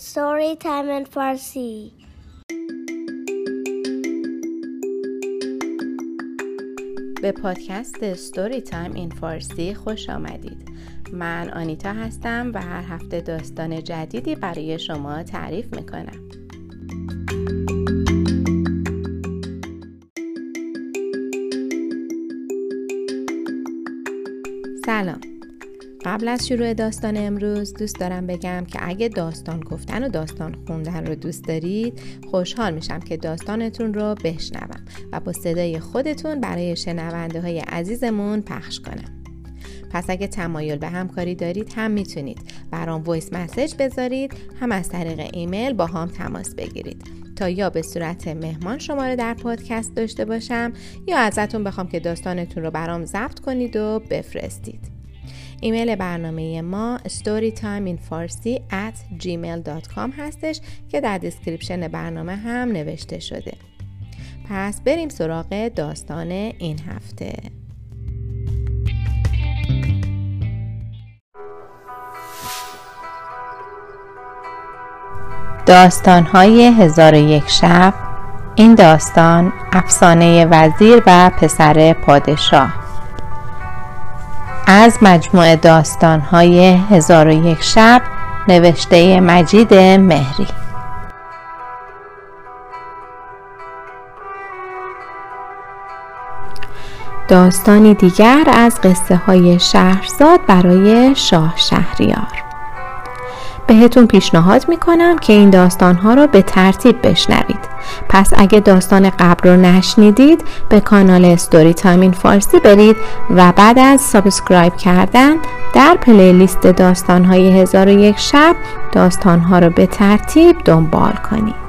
Story Time in Farsi. به پادکست ستوری تایم این فارسی خوش آمدید. من آنیتا هستم و هر هفته داستان جدیدی برای شما تعریف می‌کنم. سلام. قبل از شروع داستان امروز دوست دارم بگم که اگه داستان گفتن و داستان خوندن رو دوست دارید خوشحال میشم که داستانتون رو بشنوم و با صدای خودتون برای شنونده های عزیزمون پخش کنم. پس اگه تمایل به همکاری دارید هم می‌تونید برام voice message بذارید هم از طریق ایمیل با هم تماس بگیرید. تا یا به صورت مهمان شما رو در پادکست داشته باشم یا ازتون بخوام که داستانتون رو برام ضبط کنید و بفرستید. ایمیل برنامه ما storytimeinfarsi at gmail.com هستش که در description برنامه هم نوشته شده. پس بریم سراغ داستان این هفته. داستان های هزار و یک شب این داستان افسانه وزیر و پسر پادشاه. از مجموعه داستان های هزار و یک شب نوشته مجید مهری. داستانی دیگر از قصه های شهرزاد برای شاه شهریار. بهتون پیشنهاد می‌کنم که این داستانها رو به ترتیب بشنوید. پس اگه داستان قبل رو نشنیدید به کانال Story Time فارسی برید و بعد از subscribe کردن در playlist داستانهای هزار و شب داستانها رو به ترتیب دنبال کنید.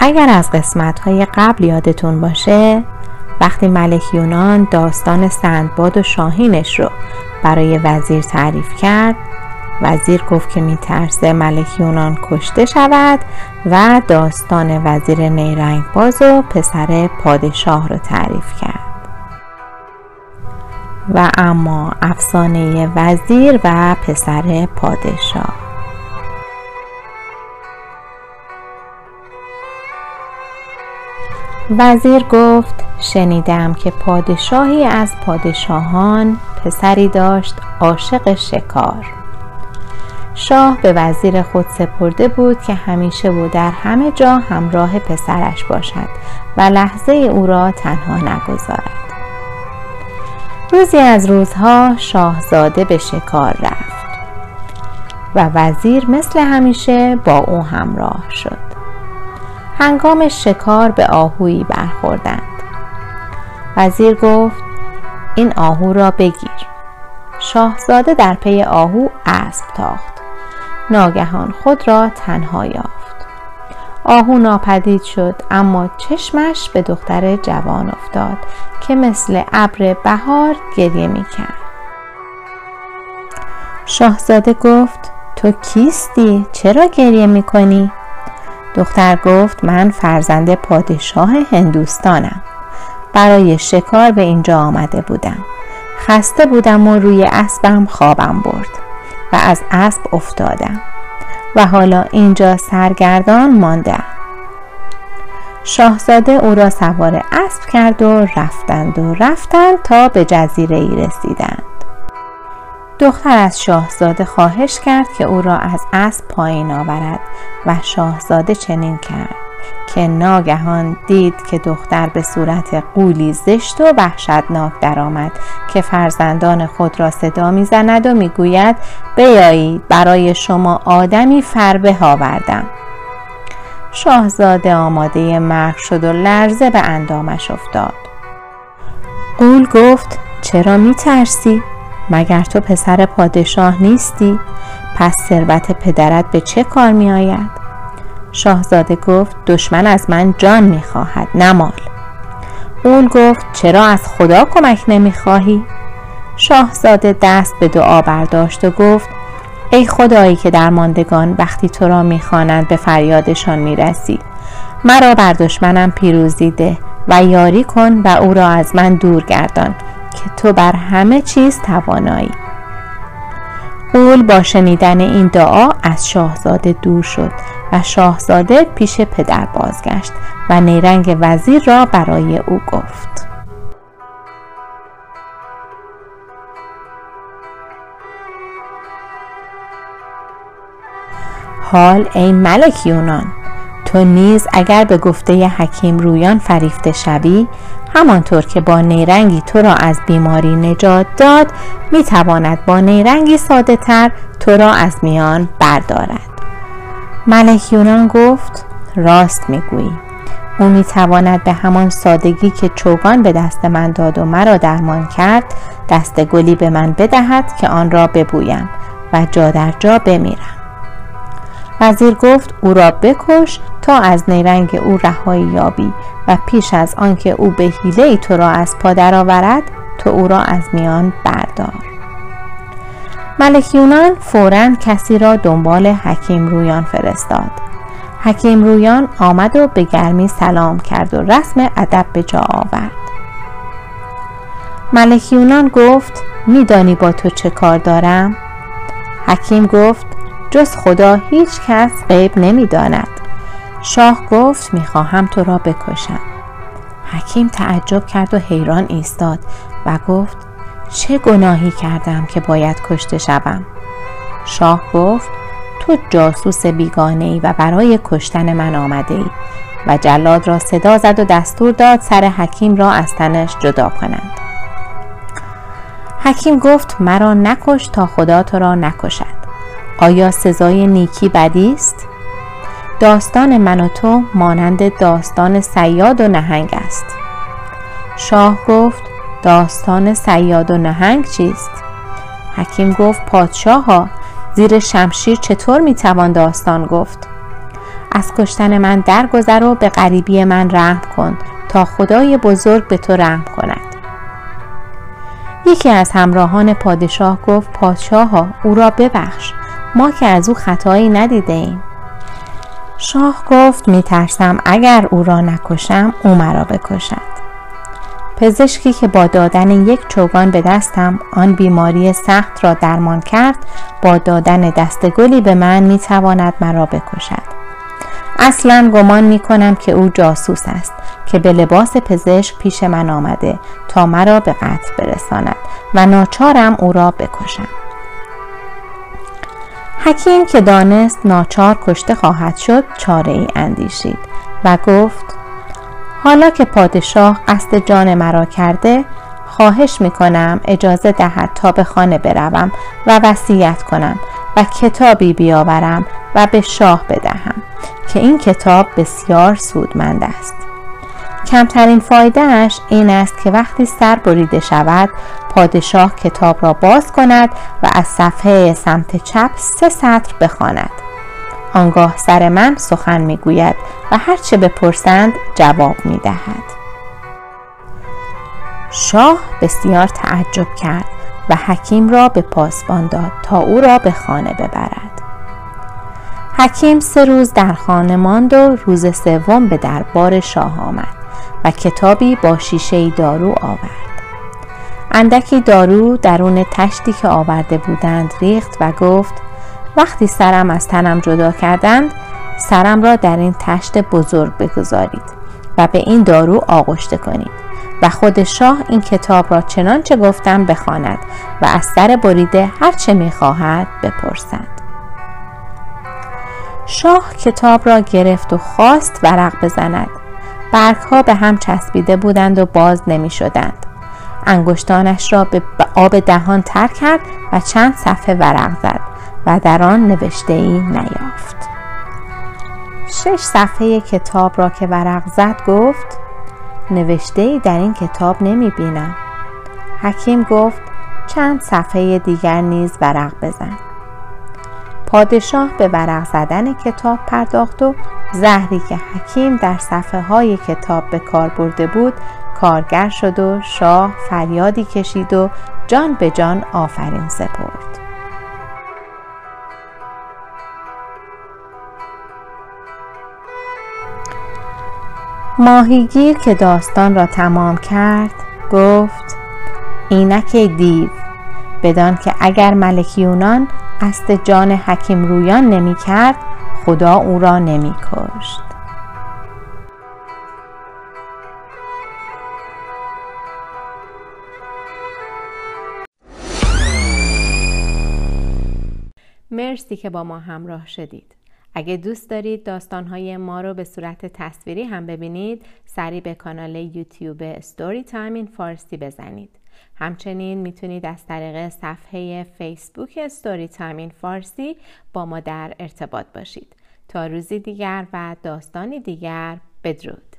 اگر از قسمت های قبل یادتون باشه وقتی ملک یونان داستان سندباد و شاهینش رو برای وزیر تعریف کرد وزیر گفت که میترسه ملک یونان کشته شود و داستان وزیر نیرنگ باز و پسر پادشاه رو تعریف کرد. و اما افسانه وزیر و پسر پادشاه وزیر گفت شنیدم که پادشاهی از پادشاهان پسری داشت عاشق شکار. شاه به وزیر خود سپرده بود که همیشه و در همه جا همراه پسرش باشد و لحظه او را تنها نگذارد. روزی از روزها شاهزاده به شکار رفت و وزیر مثل همیشه با او همراه شد. هنگام شکار به آهویی برخوردند. وزیر گفت این آهو را بگیر. شاهزاده در پی آهو اسب تاخت. ناگهان خود را تنها یافت. آهو ناپدید شد اما چشمش به دختر جوان افتاد که مثل ابر بهار گریه می‌کرد. شاهزاده گفت تو کیستی؟ چرا گریه می‌کنی؟ دختر گفت من فرزند پادشاه هندوستانم. برای شکار به اینجا آمده بودم. خسته بودم و روی اسبم خوابم برد و از اسب افتادم و حالا اینجا سرگردان مانده شاهزاده او را سوار اسب کرد و رفتند و رفتند تا به جزیره ای رسیدند. دختر از شاهزاده خواهش کرد که او را از اسب پایین آورد و شاهزاده چنین کرد که ناگهان دید که دختر به صورت قولی زشت و وحشتناک درآمد که فرزندان خود را صدا می‌زند و می‌گوید بیایید برای شما آدمی فربه آوردم شاهزاده آماده مرگ شد و لرزه به اندامش افتاد قول گفت چرا می ترسی؟ مگر تو پسر پادشاه نیستی؟ پس ثروت پدرت به چه کار می آید؟ شاهزاده گفت دشمن از من جان می‌خواهد نه مال اول گفت چرا از خدا کمک نمی‌خواهی؟ شاهزاده دست به دعا برداشت و گفت ای خدایی که در ماندگان وقتی تو را می‌خوانند به فریادشان می‌رسی مرا بر دشمنم پیروزی ده و یاری کن و او را از من دور گردان که تو بر همه چیز توانایی. قول با شنیدن این دعا از شاهزاده دور شد و شاهزاده پیش پدر بازگشت و نیرنگ وزیر را برای او گفت. حال ای ملک یونان تو نیز اگر به گفته حکیم رویان فریفته شوی همانطور که با نیرنگی تو را از بیماری نجات داد می‌تواند با نیرنگی ساده تر تو را از میان بردارد. ملک یونان گفت راست می‌گویی. او می‌تواند به همان سادگی که چوگان به دست من داد و مرا درمان کرد دست گلی به من بدهد که آن را ببویم و جا در جا بمیرم. وزیر گفت او را بکش تا از نیرنگ او رهایی یابی و پیش از آنکه او به حیله تو را از پا درآورد تو او را از میان بردار. ملک یونان فورا کسی را دنبال حکیم رویان فرستاد. حکیم رویان آمد و به گرمی سلام کرد و رسم ادب به جا آورد. ملک یونان گفت میدانی با تو چه کار دارم؟ حکیم گفت جز خدا هیچ کس غیب نمی‌داند. شاه گفت می‌خواهم تو را بکشم. حکیم تعجب کرد و حیران ایستاد و گفت چه گناهی کردم که باید کشته شوم؟ شاه گفت تو جاسوس بیگانه ای و برای کشتن من آمده ای و جلاد را صدا زد و دستور داد سر حکیم را از تنش جدا کنند. حکیم گفت مرا نکش تا خدا تو را نکشد. آیا سزای نیکی بدی است؟ داستان من و تو مانند داستان سیاد و نهنگ است شاه گفت داستان سیاد و نهنگ چیست؟ حکیم گفت پادشاه ها زیر شمشیر چطور می‌توان داستان گفت؟ از کشتن من درگذر و به غریبی من رحم کن تا خدای بزرگ به تو رحم کند یکی از همراهان پادشاه گفت پادشاه ها او را ببخش ما که از او خطایی ندیده ایم شاه گفت میترسم اگر او را نکشم او مرا بکشد. پزشکی که با دادن یک چوگان به دستم آن بیماری سخت را درمان کرد با دادن دستگلی به من می‌تواند مرا بکشد. اصلا گمان می کنم که او جاسوس است که به لباس پزشک پیش من آمده تا مرا به قتل برساند و ناچارم او را بکشم. حکیم که دانست ناچار کشته خواهد شد چاره ای اندیشید و گفت حالا که پادشاه قصد جان مرا کرده خواهش می کنم اجازه دهد تا به خانه بروم و وصیت کنم و کتابی بیاورم و به شاه بدهم که این کتاب بسیار سودمند است. کمترین فایدهش این است که وقتی سر بریده شود پادشاه کتاب را باز کند و از صفحه سمت چپ سه سطر بخواند. آنگاه سر من سخن می‌گوید و هرچه بپرسند جواب می‌دهد. شاه بسیار تعجب کرد و حکیم را به پاسبان داد تا او را به خانه ببرد. حکیم سه روز در خانه ماند و روز سوم به دربار شاه آمد. و کتابی با شیشه دارو آورد. اندکی دارو درون تشتی که آورده بودند ریخت و گفت وقتی سرم از تنم جدا کردند سرم را در این تشت بزرگ بگذارید و به این دارو آغشته کنید و خود شاه این کتاب را چنانچه گفتم بخواند و از سر بریده هرچه می‌خواهد بپرسد. شاه کتاب را گرفت و خواست ورق بزند. برگها به هم چسبیده بودند و باز نمی شدند. انگشتانش را به آب دهان تر کرد و چند صفحه ورق زد و در آن نوشته ای نیافت. شش صفحه کتاب را که ورق زد گفت نوشته ای در این کتاب نمی بینم. حکیم گفت چند صفحه دیگر نیز ورق بزن. پادشاه به ورق زدن کتاب پرداخت و زهری که حکیم در صفحه های کتاب به کار برده بود کارگر شد و شاه فریادی کشید و جان به جان آفرین سپرد. ماهیگیر که داستان را تمام کرد گفت اینک دیو بدان که اگر ملک یونان قصد جان حکیم رویان نمی کرد خدا او را نمی کشت. مرسی که با ما همراه شدید. اگه دوست دارید داستانهای ما رو به صورت تصویری هم ببینید سری به کانال یوتیوب Story Time in Farsi بزنید. همچنین می‌تونید از طریق صفحه فیسبوک Story Time in Farsi با ما در ارتباط باشید. تا روزی دیگر و داستانی دیگر بدرود.